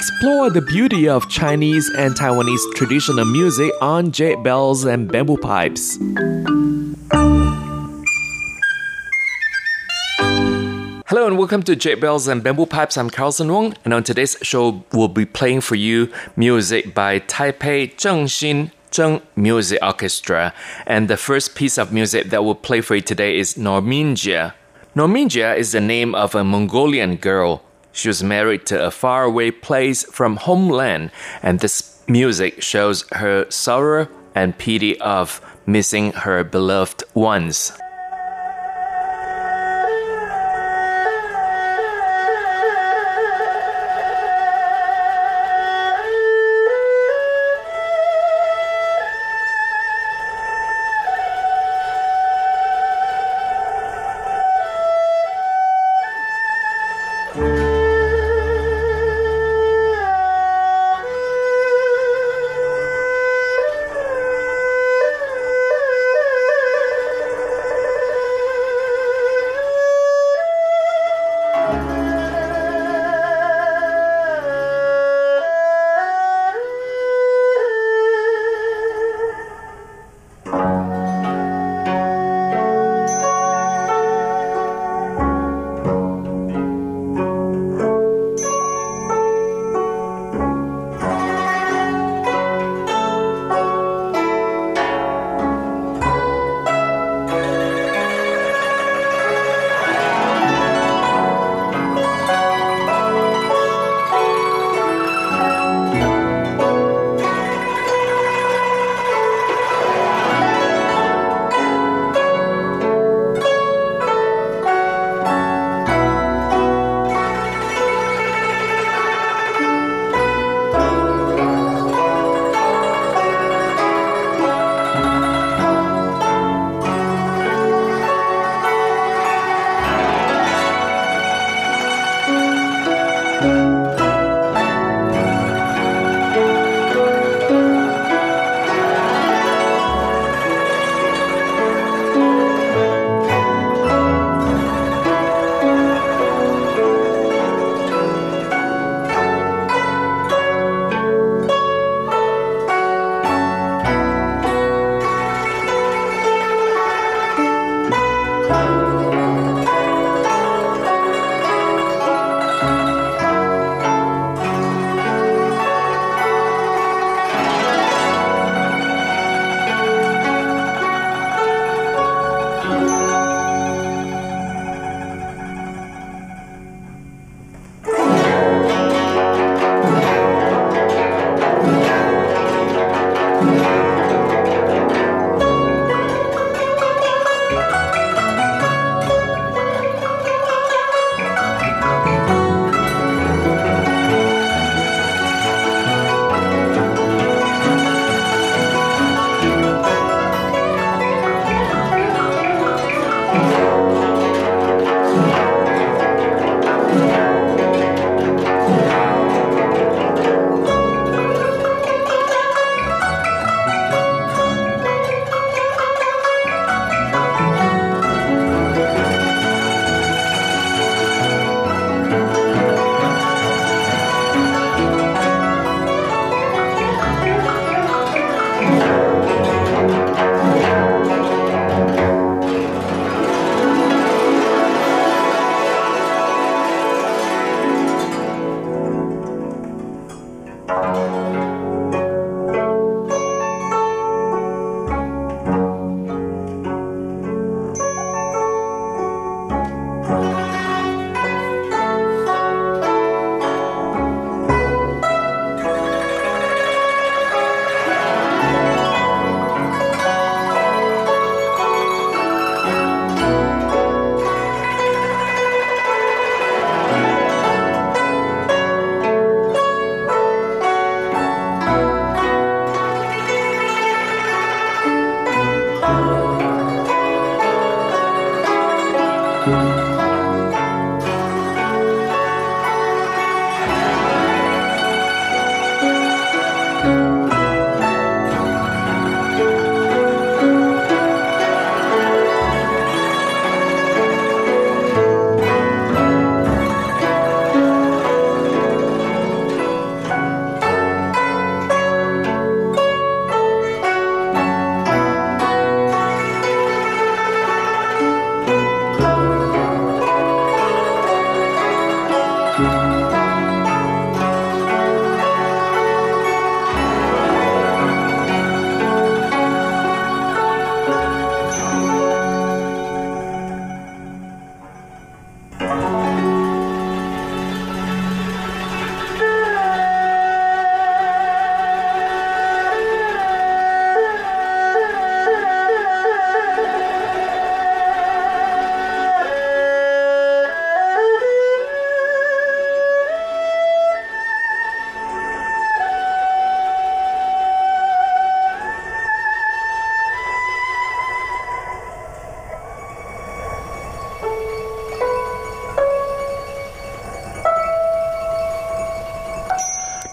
explore the beauty of Chinese and Taiwanese traditional music on jade bells and bamboo pipes. Hello and welcome to Jade Bells and Bamboo Pipes. I'm Carlson Wong, and on today's show, we'll be playing for you music by Taipei Zhengxin Zheng Music Orchestra. And the first piece of music that we'll play for you today is Normingia. Normingia is the name of a Mongolian girl. She was married to a faraway place from homeland, and this music shows her sorrow and pity of missing her beloved ones.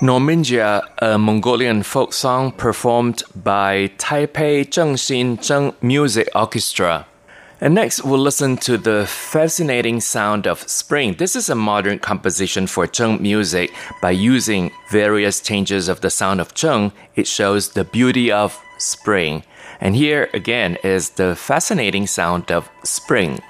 Normingia, a Mongolian folk song performed by Taipei Zhengxin Zheng Music Orchestra. And next, we'll listen to the fascinating sound of spring. This is a modern composition for Zheng music. By using various changes of the sound of Zheng, it shows the beauty of spring. And here again is the fascinating sound of spring.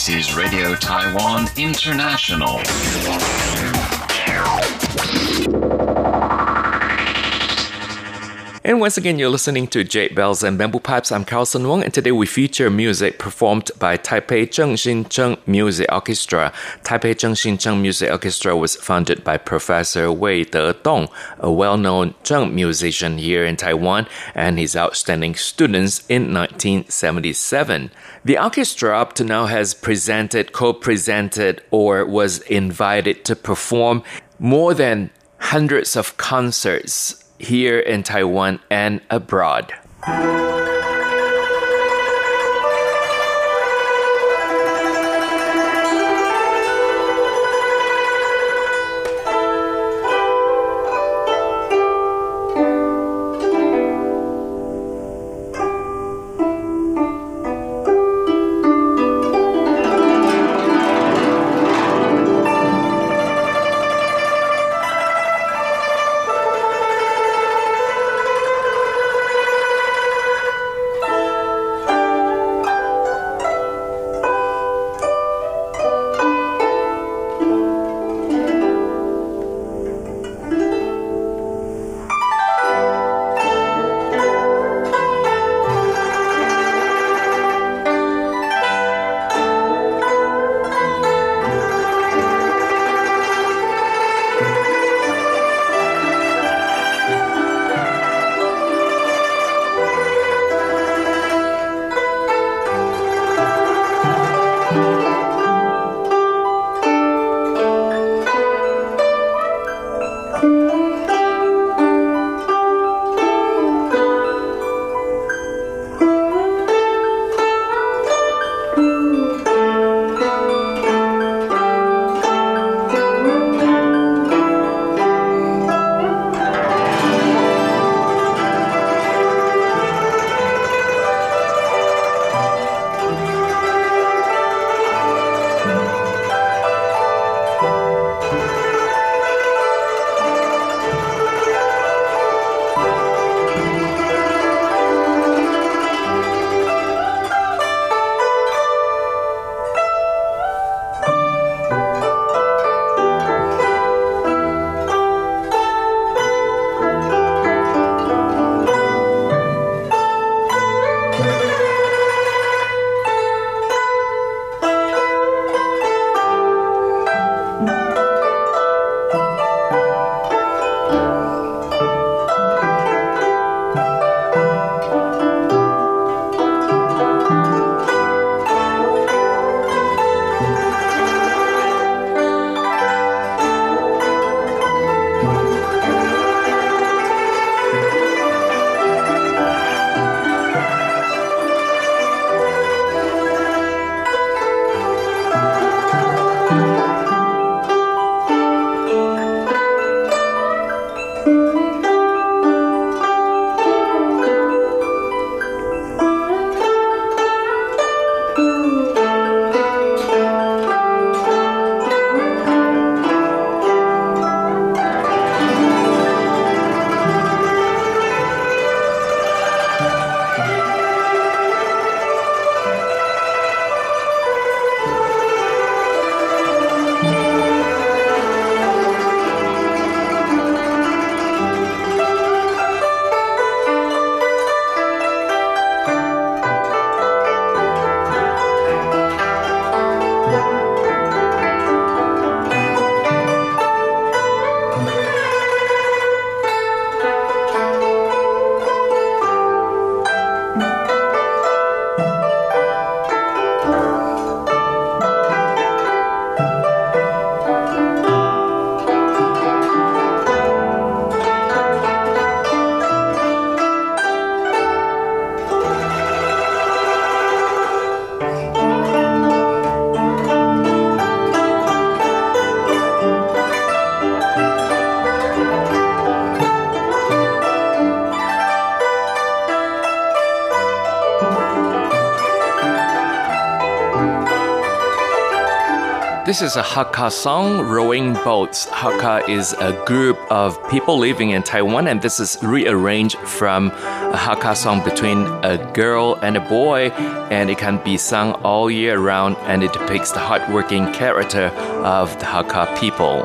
This is Radio Taiwan International. And once again, you're listening to Jade Bells and Bamboo Pipes. I'm Carlson Wong, and today we feature music performed by Taipei Zhengxin Zheng Music Orchestra. Taipei Zhengxin Zheng Music Orchestra was founded by Professor Wei De Dong, a well-known Zheng musician here in Taiwan, and his outstanding students in 1977. The orchestra up to now has presented, co-presented, or was invited to perform more than hundreds of concerts here in Taiwan and abroad. This is a Hakka song, Rowing Boats. Hakka is a group of people living in Taiwan, and this is rearranged from a Hakka song between a girl and a boy, and it can be sung all year round, and it depicts the hardworking character of the Hakka people.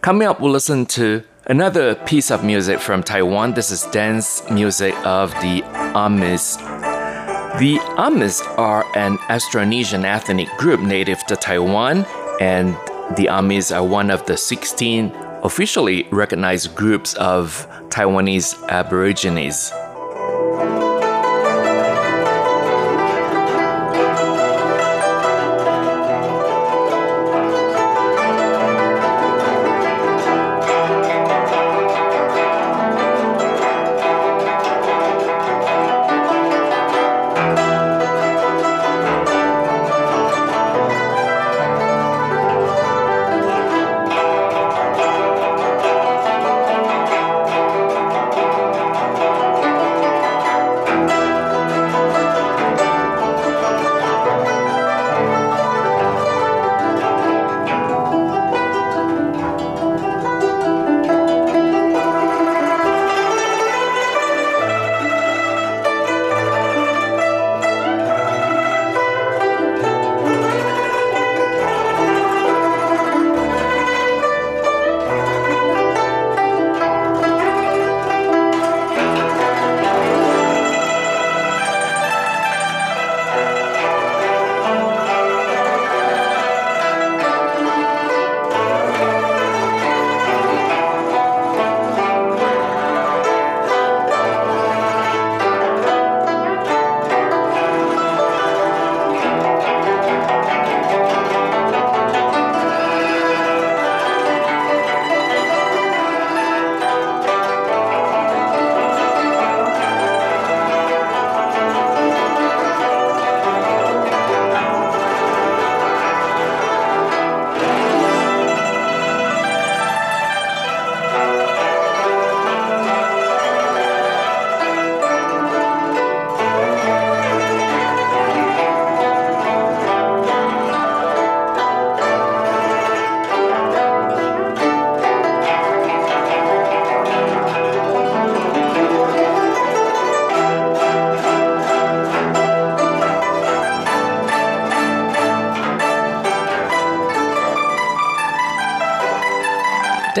Coming up, we'll listen to another piece of music from Taiwan. This is dance music of the Amis. The Amis are an Austronesian ethnic group native to Taiwan and the Amis are one of the 16 officially recognized groups of Taiwanese Aborigines.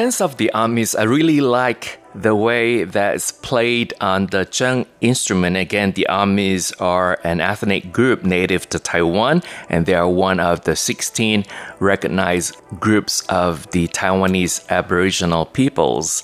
Dance of the Amis, I really like the way that's played on the Zheng instrument. Again, the Amis are an ethnic group native to Taiwan, and they are one of the 16 recognized groups of the Taiwanese Aboriginal peoples.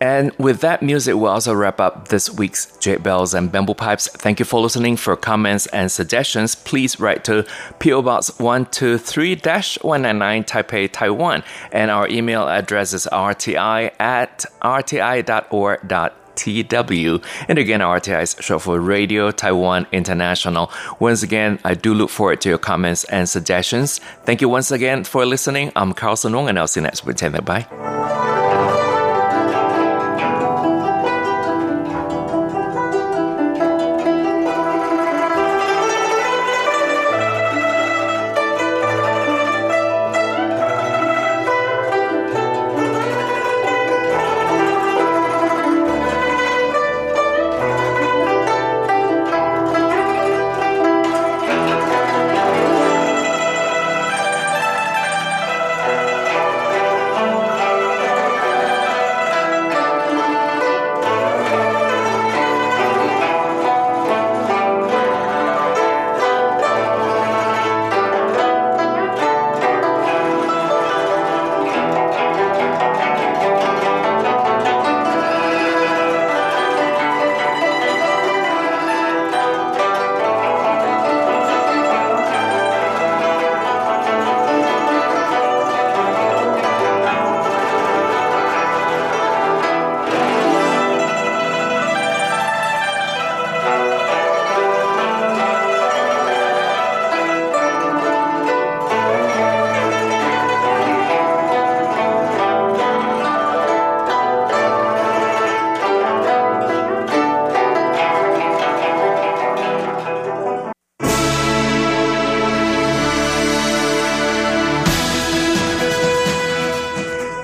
And with that music, we'll also wrap up this week's Jade Bells and Bamboo Pipes. Thank you for listening. For comments and suggestions, please write to PO Box 123 199 Taipei, Taiwan. And our email address is rti at rti.org.tw. TW. And again, RTI is short for Radio Taiwan International. Once again, I do look forward to your comments and suggestions. Thank you once again for listening. I'm Carlson Wong, and I'll see you next week. Bye.